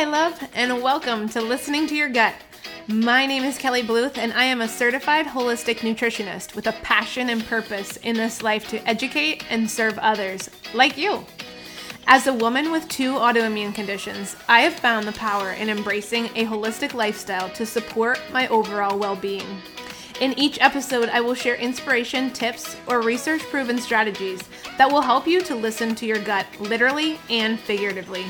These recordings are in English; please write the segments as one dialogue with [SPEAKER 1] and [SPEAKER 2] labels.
[SPEAKER 1] Hi, love, and welcome to Listening to Your Gut. My name is Kelly Bluth, and I am a certified holistic nutritionist with a passion and purpose in this life to educate and serve others, like you. As a woman with two autoimmune conditions, I have found the power in embracing a holistic lifestyle to support my overall well being. In each episode, I will share inspiration, tips, or research proven strategies that will help you to listen to your gut literally and figuratively.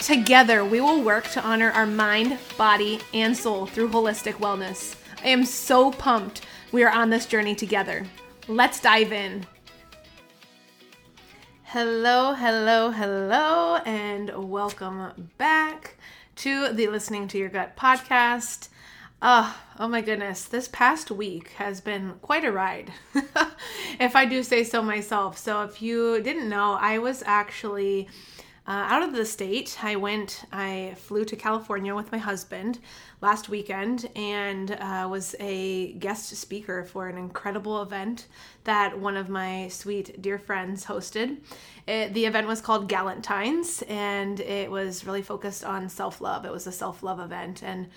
[SPEAKER 1] Together, we will work to honor our mind, body, and soul through holistic wellness. I am so pumped we are on this journey together. Let's dive in. Hello, hello, hello, and welcome back to the Listening to Your Gut podcast. Oh, oh my goodness, this past week has been quite a ride, if I do say so myself. So, if you didn't know, I was actually uh, out of the state. I went, I flew to California with my husband last weekend and uh, was a guest speaker for an incredible event that one of my sweet dear friends hosted. It, the event was called Galentines and it was really focused on self love. It was a self love event. And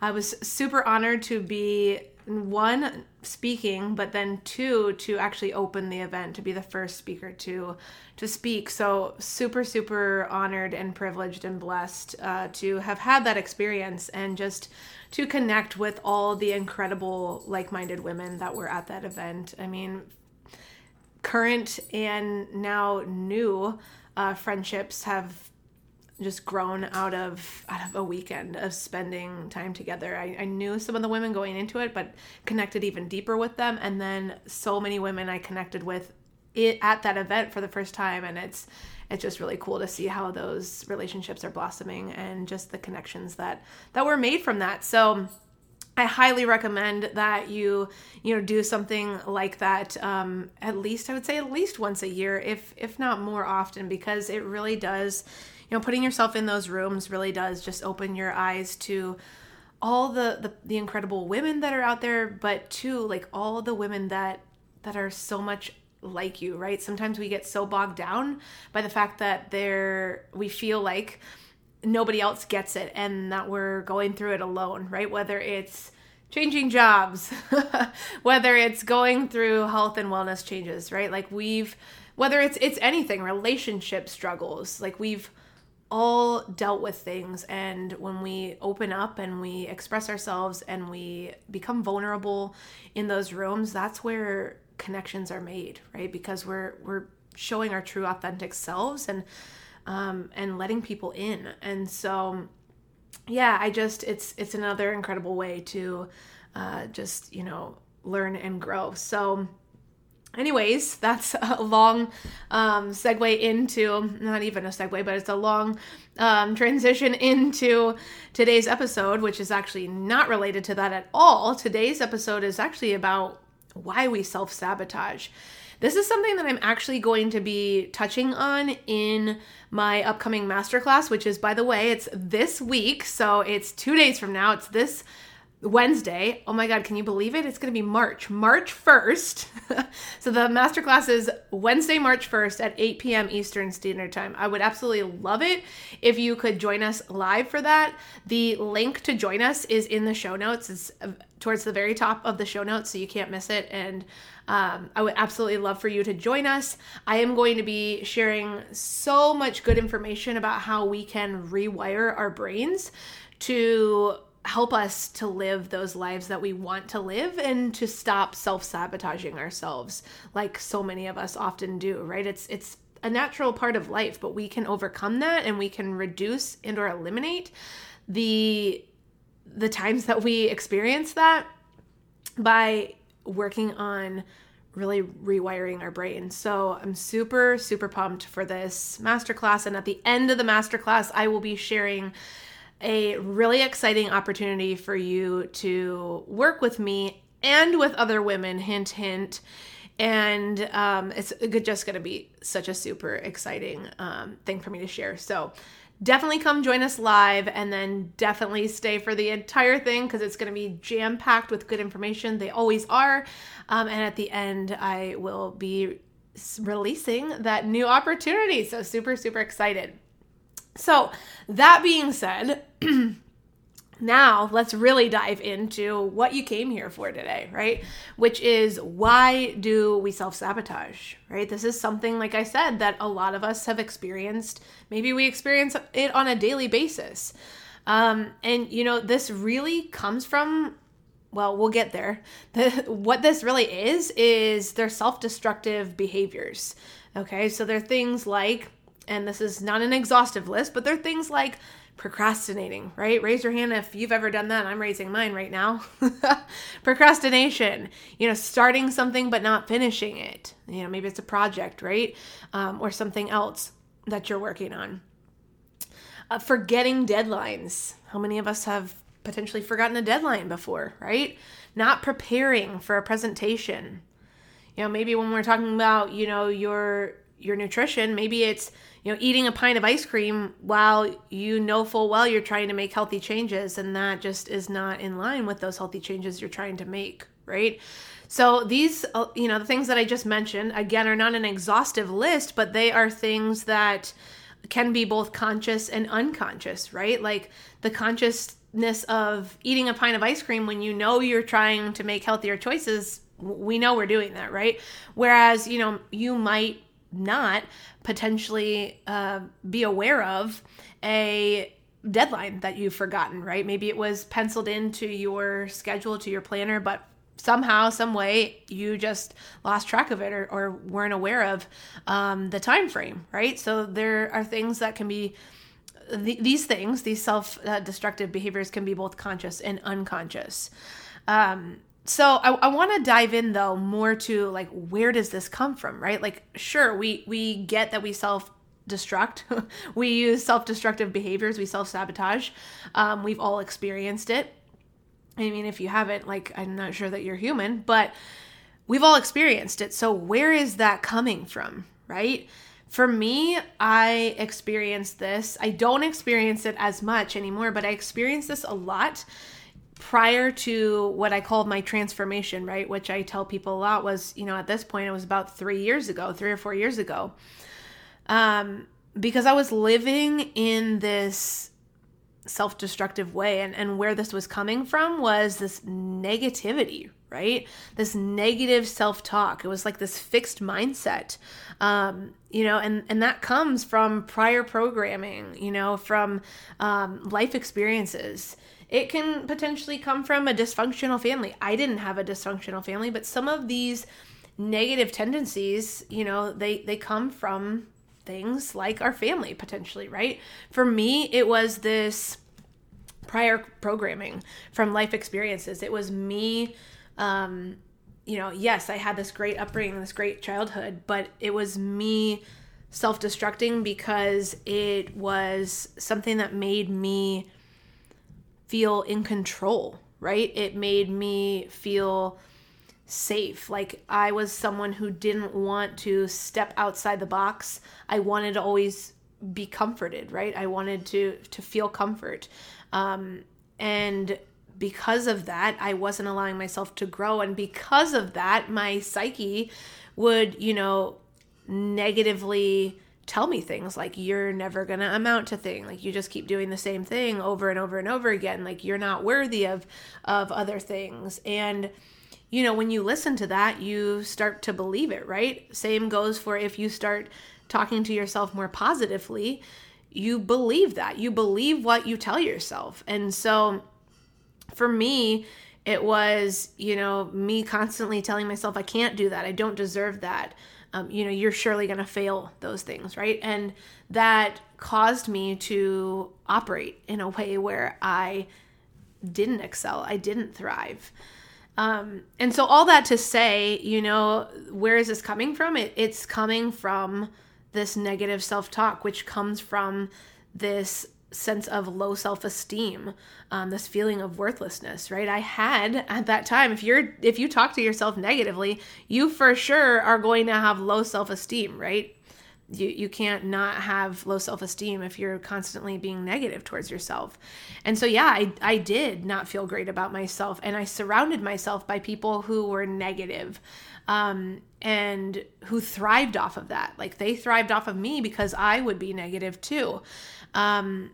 [SPEAKER 1] I was super honored to be one speaking but then two to actually open the event to be the first speaker to to speak. So super super honored and privileged and blessed uh, to have had that experience and just to connect with all the incredible like-minded women that were at that event. I mean current and now new uh, friendships have just grown out of out of a weekend of spending time together. I, I knew some of the women going into it, but connected even deeper with them. And then so many women I connected with it at that event for the first time, and it's it's just really cool to see how those relationships are blossoming and just the connections that that were made from that. So. I highly recommend that you you know do something like that um, at least I would say at least once a year if if not more often because it really does you know putting yourself in those rooms really does just open your eyes to all the, the the incredible women that are out there but too like all the women that that are so much like you right? Sometimes we get so bogged down by the fact that they're we feel like nobody else gets it and that we're going through it alone right? Whether it's changing jobs whether it's going through health and wellness changes right? Like we've whether it's it's anything relationship struggles like we've all dealt with things. And when we open up and we express ourselves and we become vulnerable in those rooms that's where connections are made right? Because we're we're showing our true authentic selves and um and letting people in. And so yeah i just it's it's another incredible way to uh just you know learn and grow. So anyways that's a long um, segue into not even a segue but it's a long um, transition into today's episode which is actually not related to that at all. Today's episode is actually about why we self-sabotage. This is something that i'm actually going to be touching on in my upcoming masterclass which is by the way it's this week. So it's two days from now. It's this Wednesday. Oh my God, can you believe it? It's going to be March, March 1st. so the masterclass is Wednesday, March 1st at 8 p.m. Eastern Standard Time. I would absolutely love it if you could join us live for that. The link to join us is in the show notes. It's uh, towards the very top of the show notes, so you can't miss it. And um, I would absolutely love for you to join us. I am going to be sharing so much good information about how we can rewire our brains to help us to live those lives that we want to live and to stop self-sabotaging ourselves like so many of us often do right it's it's a natural part of life but we can overcome that and we can reduce and or eliminate the the times that we experience that by working on really rewiring our brain. So I'm super, super pumped for this masterclass. And at the end of the masterclass, I will be sharing a really exciting opportunity for you to work with me and with other women. Hint, hint. And um, it's just going to be such a super exciting um, thing for me to share. So definitely come join us live and then definitely stay for the entire thing because it's going to be jam packed with good information. They always are. Um, and at the end, I will be releasing that new opportunity. So super, super excited. So, that being said, now let's really dive into what you came here for today, right? Which is why do we self sabotage, right? This is something, like I said, that a lot of us have experienced. Maybe we experience it on a daily basis. Um, and, you know, this really comes from well, we'll get there. The, what this really is, is they're self destructive behaviors. Okay, so they're things like, and this is not an exhaustive list, but they're things like procrastinating, right? Raise your hand if you've ever done that. I'm raising mine right now. Procrastination, you know, starting something but not finishing it. You know, maybe it's a project, right? Um, or something else that you're working on. Uh, forgetting deadlines. How many of us have potentially forgotten a deadline before, right? Not preparing for a presentation. You know, maybe when we're talking about, you know, your your nutrition, maybe it's, you know, eating a pint of ice cream while you know full well you're trying to make healthy changes and that just is not in line with those healthy changes you're trying to make, right? So these, uh, you know, the things that I just mentioned, again, are not an exhaustive list, but they are things that can be both conscious and unconscious, right? Like the consciousness of eating a pint of ice cream when you know you're trying to make healthier choices we know we're doing that right whereas you know you might not potentially uh, be aware of a deadline that you've forgotten right maybe it was penciled into your schedule to your planner but somehow some way you just lost track of it or, or weren't aware of um, the time frame right so there are things that can be these things, these self destructive behaviors, can be both conscious and unconscious. Um, so I, I want to dive in though more to like where does this come from, right? Like, sure, we we get that we self destruct, we use self destructive behaviors, we self sabotage. Um, we've all experienced it. I mean, if you haven't, like, I'm not sure that you're human, but we've all experienced it. So where is that coming from, right? For me, I experienced this. I don't experience it as much anymore, but I experienced this a lot prior to what I called my transformation, right? Which I tell people a lot was, you know, at this point, it was about three years ago, three or four years ago. Um, because I was living in this self destructive way. And, and where this was coming from was this negativity, right? This negative self talk. It was like this fixed mindset. Um, you know, and, and that comes from prior programming, you know, from um, life experiences. It can potentially come from a dysfunctional family. I didn't have a dysfunctional family, but some of these negative tendencies, you know, they, they come from things like our family potentially, right? For me, it was this prior programming from life experiences. It was me um, you know, yes, I had this great upbringing, this great childhood, but it was me self destructing because it was something that made me feel in control, right? It made me feel safe. Like I was someone who didn't want to step outside the box. I wanted to always be comforted, right? I wanted to to feel comfort. Um, and because of that, I wasn't allowing myself to grow. And because of that, my psyche would, you know, negatively tell me things like you're never going to amount to thing like you just keep doing the same thing over and over and over again like you're not worthy of of other things and you know when you listen to that you start to believe it right same goes for if you start talking to yourself more positively you believe that you believe what you tell yourself and so for me, it was, you know, me constantly telling myself, I can't do that. I don't deserve that. Um, you know, you're surely going to fail those things, right? And that caused me to operate in a way where I didn't excel, I didn't thrive. Um, and so, all that to say, you know, where is this coming from? It, it's coming from this negative self talk, which comes from this sense of low self-esteem um, this feeling of worthlessness right i had at that time if you're if you talk to yourself negatively you for sure are going to have low self-esteem right you, you can't not have low self-esteem if you're constantly being negative towards yourself and so yeah I, I did not feel great about myself and i surrounded myself by people who were negative um, and who thrived off of that. Like they thrived off of me because I would be negative too. Um,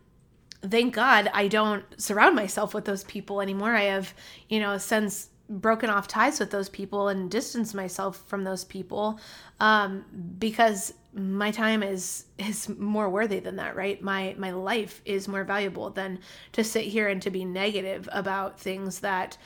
[SPEAKER 1] thank God I don't surround myself with those people anymore. I have, you know, since broken off ties with those people and distanced myself from those people um, because my time is is more worthy than that right? My my life is more valuable than to sit here and to be negative about things that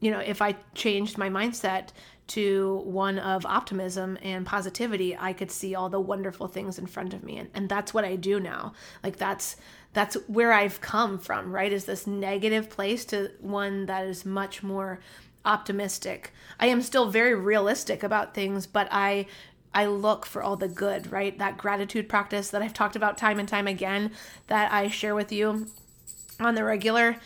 [SPEAKER 1] you know if i changed my mindset to one of optimism and positivity i could see all the wonderful things in front of me. And, and that's what i do now. Like that's that's where i've come from right is this negative place to one that is much more optimistic. I am still very realistic about things, but I I look for all the good, right? That gratitude practice that I've talked about time and time again that I share with you on the regular,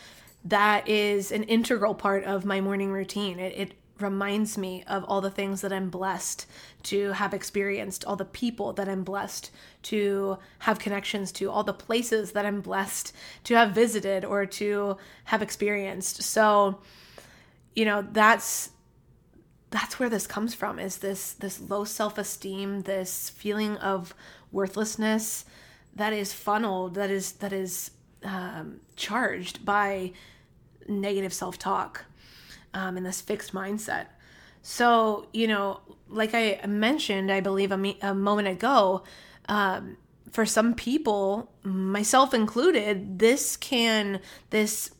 [SPEAKER 1] that is an integral part of my morning routine. It, it reminds me of all the things that I'm blessed to have experienced, all the people that I'm blessed to have connections to, all the places that I'm blessed to have visited or to have experienced. So, you know that's that's where this comes from is this this low self-esteem this feeling of worthlessness that is funneled that is that is um, charged by negative self-talk um, and this fixed mindset. So you know like i mentioned i believe a, me- a moment ago um, for some people myself included this can this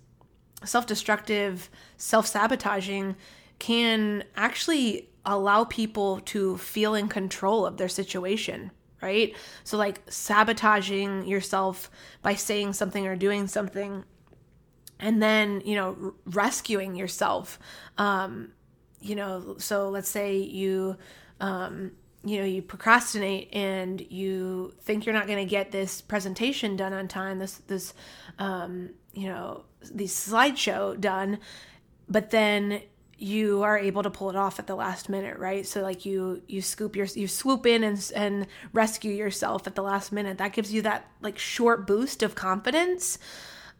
[SPEAKER 1] self-destructive self-sabotaging can actually allow people to feel in control of their situation right? So like sabotaging yourself by saying something or doing something and then you know rescuing yourself. Um you know so let's say you um you know you procrastinate and you think you're not going to get this presentation done on time this this um you know the slideshow done but then you are able to pull it off at the last minute right? So like you you scoop your you swoop in and and rescue yourself at the last minute. That gives you that like short boost of confidence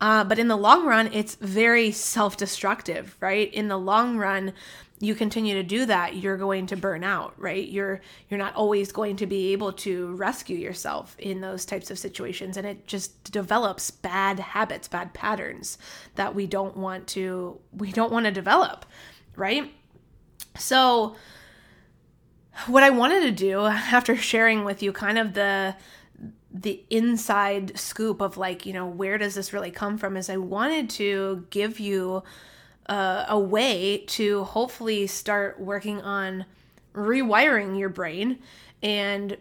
[SPEAKER 1] uh, but in the long run it's very self-destructive right? In the long run you continue to do that you're going to burn out right? You're you're not always going to be able to rescue yourself in those types of situations. And it just develops bad habits bad patterns that we don't want to we don't want to develop right? So what i wanted to do after sharing with you kind of the the inside scoop of like you know where does this really come from is i wanted to give you uh, a way to hopefully start working on rewiring your brain and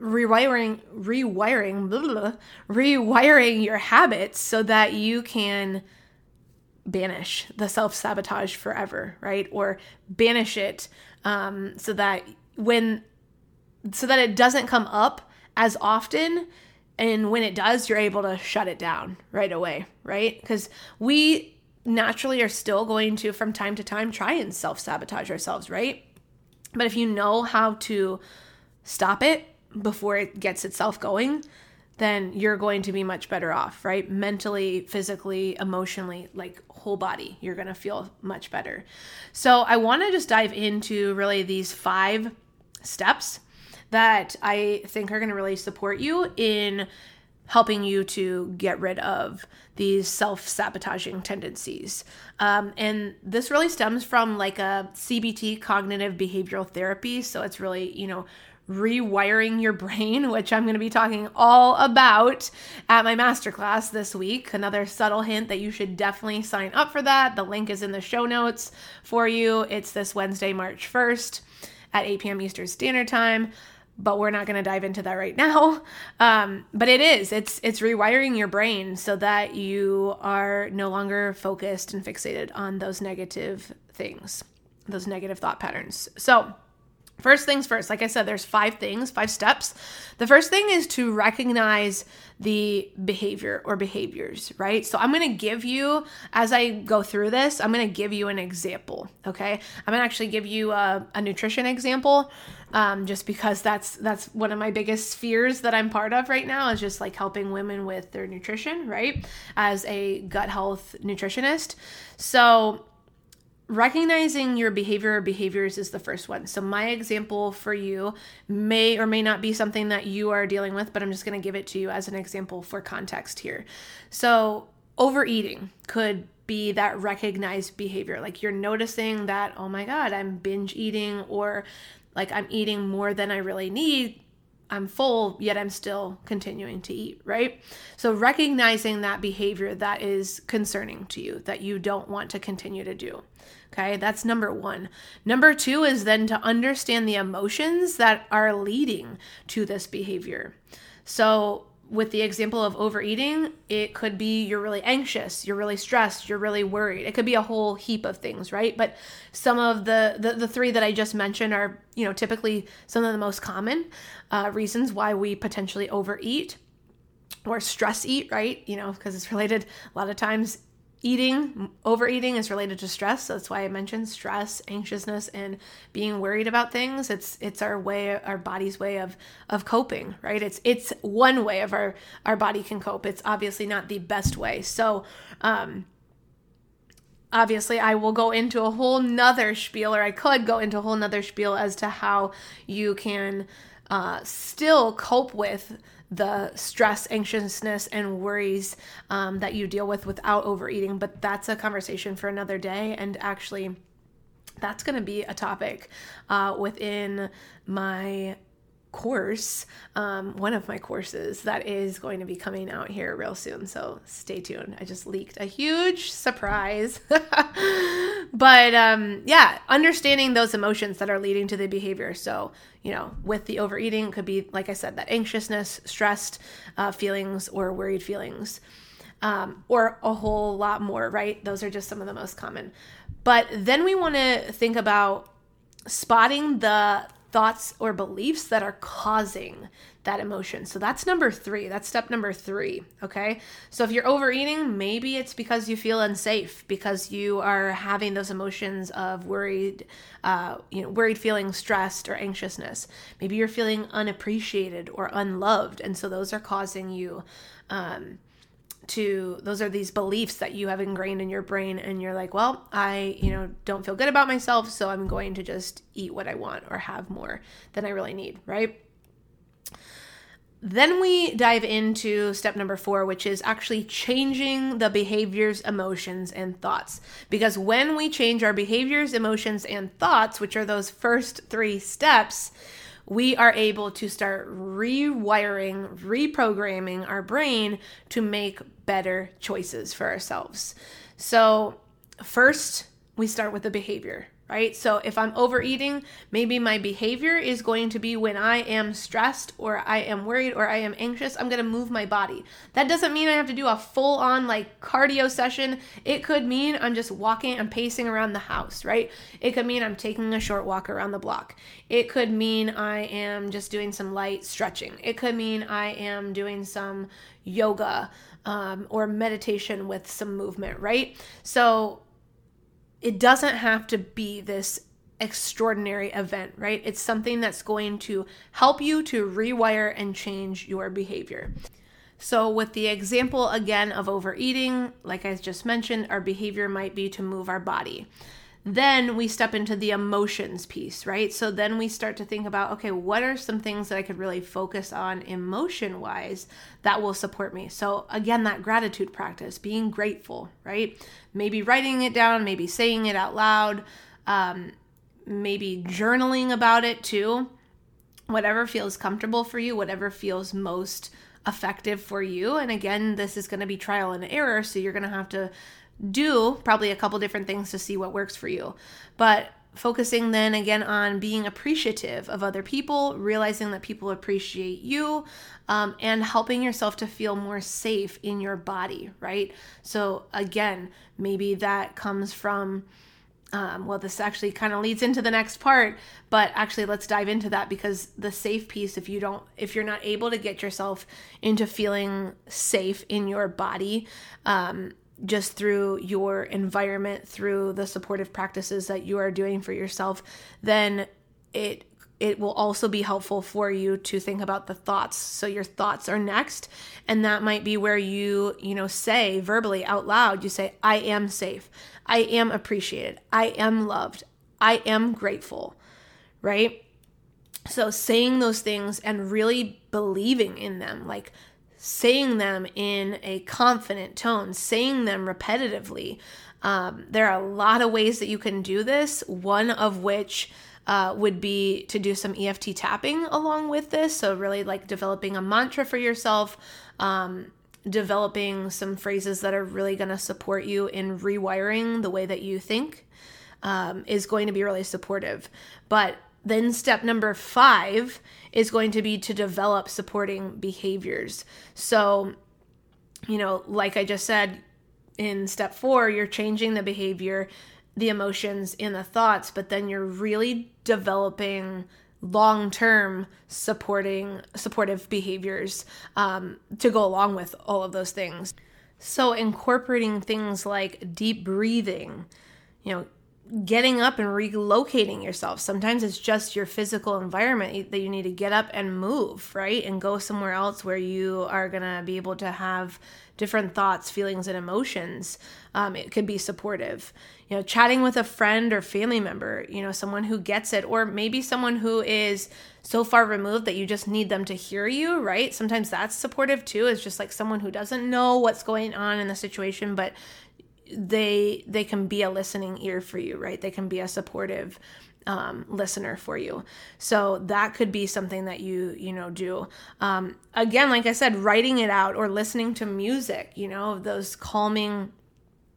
[SPEAKER 1] rewiring rewiring blah, blah, rewiring your habits so that you can banish the self-sabotage forever right? Or banish it um, so that when so that it doesn't come up as often and when it does you're able to shut it down right away right because we naturally are still going to, from time to time, try and self sabotage ourselves, right? But if you know how to stop it before it gets itself going, then you're going to be much better off, right? Mentally, physically, emotionally, like whole body, you're going to feel much better. So, I want to just dive into really these five steps that I think are going to really support you in helping you to get rid of these self sabotaging tendencies. Um, and this really stems from like a CBT, cognitive behavioral therapy. So it's really, you know, rewiring your brain, which I'm going to be talking all about at my masterclass this week. Another subtle hint that you should definitely sign up for that. The link is in the show notes for you. It's this Wednesday, March 1st at 8 p.m. Eastern Standard Time but we're not going to dive into that right now. Um, but it is it's it's rewiring your brain so that you are no longer focused and fixated on those negative things, those negative thought patterns. So First things first, like I said, there's five things, five steps. The first thing is to recognize the behavior or behaviors, right? So I'm gonna give you, as I go through this, I'm gonna give you an example, okay? I'm gonna actually give you a, a nutrition example, um, just because that's that's one of my biggest fears that I'm part of right now is just like helping women with their nutrition, right? As a gut health nutritionist. So recognizing your behavior or behaviors is the first one. So, my example for you may or may not be something that you are dealing with, but I'm just going to give it to you as an example for context here. So, overeating could be that recognized behavior. Like you're noticing that, oh my God, I'm binge eating, or like I'm eating more than I really need. I'm full, yet I'm still continuing to eat, right? So, recognizing that behavior that is concerning to you, that you don't want to continue to do. Okay, that's number one. Number two is then to understand the emotions that are leading to this behavior. So, with the example of overeating, it could be you're really anxious, you're really stressed, you're really worried. It could be a whole heap of things, right? But some of the the, the three that I just mentioned are, you know, typically some of the most common uh, reasons why we potentially overeat or stress eat, right? You know, because it's related a lot of times eating overeating is related to stress so that's why i mentioned stress anxiousness and being worried about things. It's it's our way our body's way of of coping right? It's it's one way of our our body can cope. It's obviously not the best way. So um obviously i will go into a whole nother spiel or i could go into a whole nother spiel as to how you can uh, still cope with the stress, anxiousness, and worries um, that you deal with without overeating. But that's a conversation for another day. And actually, that's going to be a topic uh, within my course, um, one of my courses that is going to be coming out here real soon. So stay tuned. I just leaked a huge surprise. but um, yeah, understanding those emotions that are leading to the behavior. So, you know, with the overeating, could be, like I said, that anxiousness, stressed uh, feelings, or worried feelings. Um, or a whole lot more, right? Those are just some of the most common. But then we want to think about spotting the thoughts or beliefs that are causing that emotion. So that's number three. That's step number three. Okay. So if you're overeating, maybe it's because you feel unsafe, because you are having those emotions of worried, uh, you know, worried feeling stressed or anxiousness. Maybe you're feeling unappreciated or unloved. And so those are causing you um, to those are these beliefs that you have ingrained in your brain and you're like well i you know don't feel good about myself so i'm going to just eat what i want or have more than i really need right then we dive into step number four, which is actually changing the behaviors, emotions, and thoughts. Because when we change our behaviors, emotions, and thoughts, which are those first three steps, we are able to start rewiring, reprogramming our brain to make better choices for ourselves. So, first, we start with the behavior, right? So if I'm overeating, maybe my behavior is going to be when I am stressed or I am worried or I am anxious, I'm going to move my body. That doesn't mean I have to do a full on like cardio session. It could mean I'm just walking, I'm pacing around the house, right? It could mean I'm taking a short walk around the block. It could mean I am just doing some light stretching. It could mean I am doing some yoga um, or meditation with some movement, right? So it doesn't have to be this extraordinary event, right? It's something that's going to help you to rewire and change your behavior. So, with the example again of overeating, like I just mentioned, our behavior might be to move our body. Then we step into the emotions piece, right? So then we start to think about okay, what are some things that I could really focus on emotion wise that will support me? So, again, that gratitude practice, being grateful, right? Maybe writing it down, maybe saying it out loud, um, maybe journaling about it too. Whatever feels comfortable for you, whatever feels most effective for you. And again, this is going to be trial and error. So you're going to have to do probably a couple different things to see what works for you. But focusing then again on being appreciative of other people, realizing that people appreciate you, um, and helping yourself to feel more safe in your body, right? So, again, maybe that comes from. Um, well, this actually kind of leads into the next part, but actually, let's dive into that because the safe piece, if you don't, if you're not able to get yourself into feeling safe in your body, um, just through your environment, through the supportive practices that you are doing for yourself, then it it will also be helpful for you to think about the thoughts. So your thoughts are next, and that might be where you, you know, say verbally out loud, you say, I am safe. I am appreciated. I am loved. I am grateful. Right? So saying those things and really believing in them, like saying them in a confident tone, saying them repetitively. Um, there are a lot of ways that you can do this, one of which uh, would be to do some EFT tapping along with this. So, really like developing a mantra for yourself, um, developing some phrases that are really going to support you in rewiring the way that you think um, is going to be really supportive. But then, step number five is going to be to develop supporting behaviors. So, you know, like I just said in step four, you're changing the behavior the emotions and the thoughts, but then you're really developing long-term supporting supportive behaviors um, to go along with all of those things. So incorporating things like deep breathing, you know, getting up and relocating yourself. Sometimes it's just your physical environment that you need to get up and move, right? And go somewhere else where you are going to be able to have different thoughts, feelings, and emotions. Um, it could be supportive. You know, chatting with a friend or family member, you know, someone who gets it, or maybe someone who is so far removed that you just need them to hear you, right? Sometimes that's supportive too, is just like someone who doesn't know what's going on in the situation, but they they can be a listening ear for you right? They can be a supportive um, listener for you. So that could be something that you you know do. Um, again like i said writing it out or listening to music you know those calming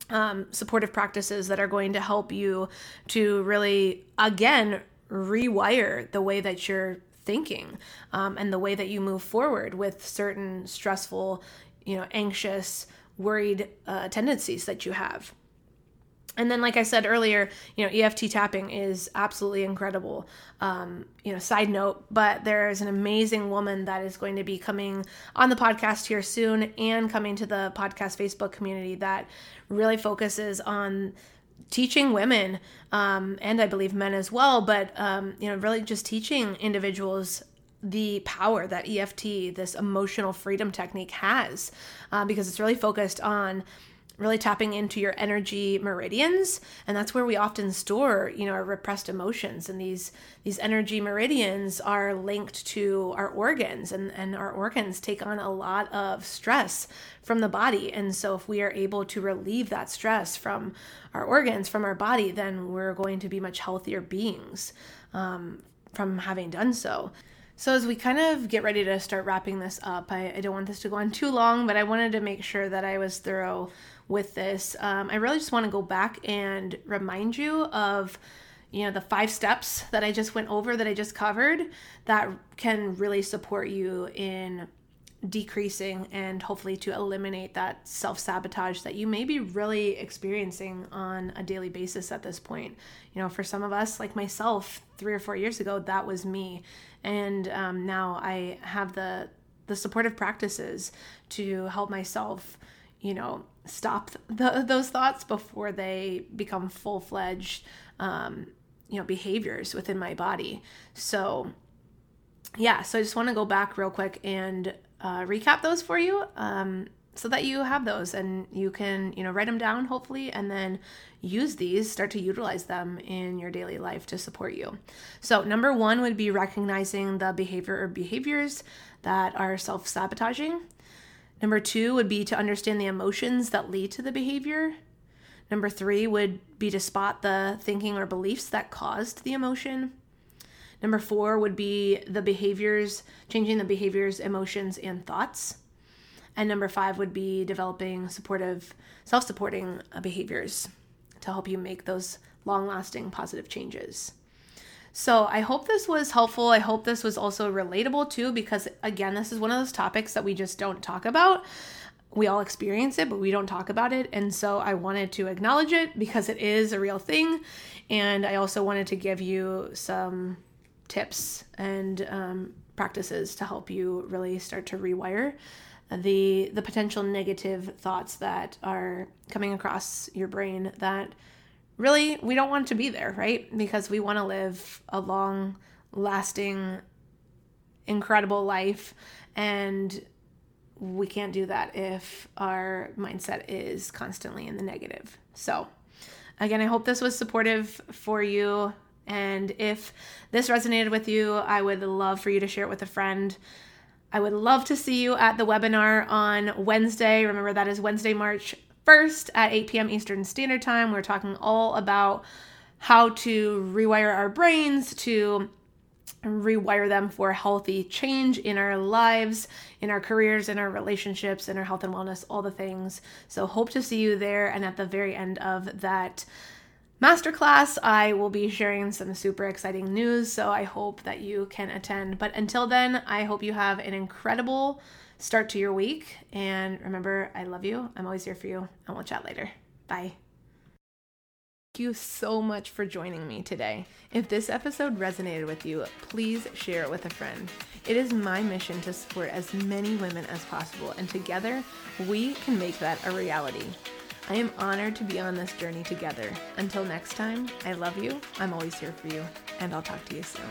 [SPEAKER 1] um, supportive practices that are going to help you to really again rewire the way that you're thinking um, and the way that you move forward with certain stressful you know anxious worried uh, tendencies that you have. And then, like I said earlier, you know, EFT tapping is absolutely incredible. Um, you know, side note, but there is an amazing woman that is going to be coming on the podcast here soon and coming to the podcast Facebook community that really focuses on teaching women um, and I believe men as well, but um, you know, really just teaching individuals the power that EFT, this emotional freedom technique, has uh, because it's really focused on really tapping into your energy meridians and that's where we often store you know our repressed emotions and these these energy meridians are linked to our organs and and our organs take on a lot of stress from the body and so if we are able to relieve that stress from our organs from our body then we're going to be much healthier beings um, from having done so so, as we kind of get ready to start wrapping this up, I, I, don't want this to go on too long, but I wanted to make sure that I was thorough with this. Um, I really just want to go back and remind you of you know the five steps that I just went over that I just covered that can really support you in decreasing and hopefully to eliminate that self sabotage that you may be really experiencing on a daily basis at this point. You know, for some of us, like myself, three or four years ago, that was me, and um, now I have the the supportive practices to help myself. You know, stop the, those thoughts before they become full fledged, um, you know, behaviors within my body. So, yeah, so I just want to go back real quick and uh, recap those for you um, so that you have those and you can you know write them down hopefully and then use these start to utilize them in your daily life to support you. So number one would be recognizing the behavior or behaviors that are self-sabotaging. Number two would be to understand the emotions that lead to the behavior. Number three would be to spot the thinking or beliefs that caused the emotion Number four would be the behaviors, changing the behaviors, emotions, and thoughts. And number five would be developing supportive, self supporting uh, behaviors to help you make those long lasting positive changes. So I hope this was helpful. I hope this was also relatable too, because again, this is one of those topics that we just don't talk about. We all experience it, but we don't talk about it. And so I wanted to acknowledge it because it is a real thing. And I also wanted to give you some tips and um, practices to help you really start to rewire the the potential negative thoughts that are coming across your brain that really we don't want to be there right because we want to live a long lasting, incredible life. And we can't do that if our mindset is constantly in the negative. So, again, I hope this was supportive for you. And if this resonated with you, I would love for you to share it with a friend. I would love to see you at the webinar on Wednesday. Remember, that is Wednesday, March 1st at 8 p.m. Eastern Standard Time. We're talking all about how to rewire our brains to rewire them for healthy change in our lives, in our careers, in our relationships, in our health and wellness, all the things. So, hope to see you there. And at the very end of that masterclass, I will be sharing some super exciting news. So, I hope that you can attend. But until then, I hope you have an incredible start to your week. And remember, I love you. I'm always here for you. And we'll chat later. Bye. Thank you so much for joining me today. If this episode resonated with you, please share it with a friend. It is my mission to support as many women as possible, and together we can make that a reality. I am honored to be on this journey together. Until next time, I love you, I'm always here for you, and I'll talk to you soon.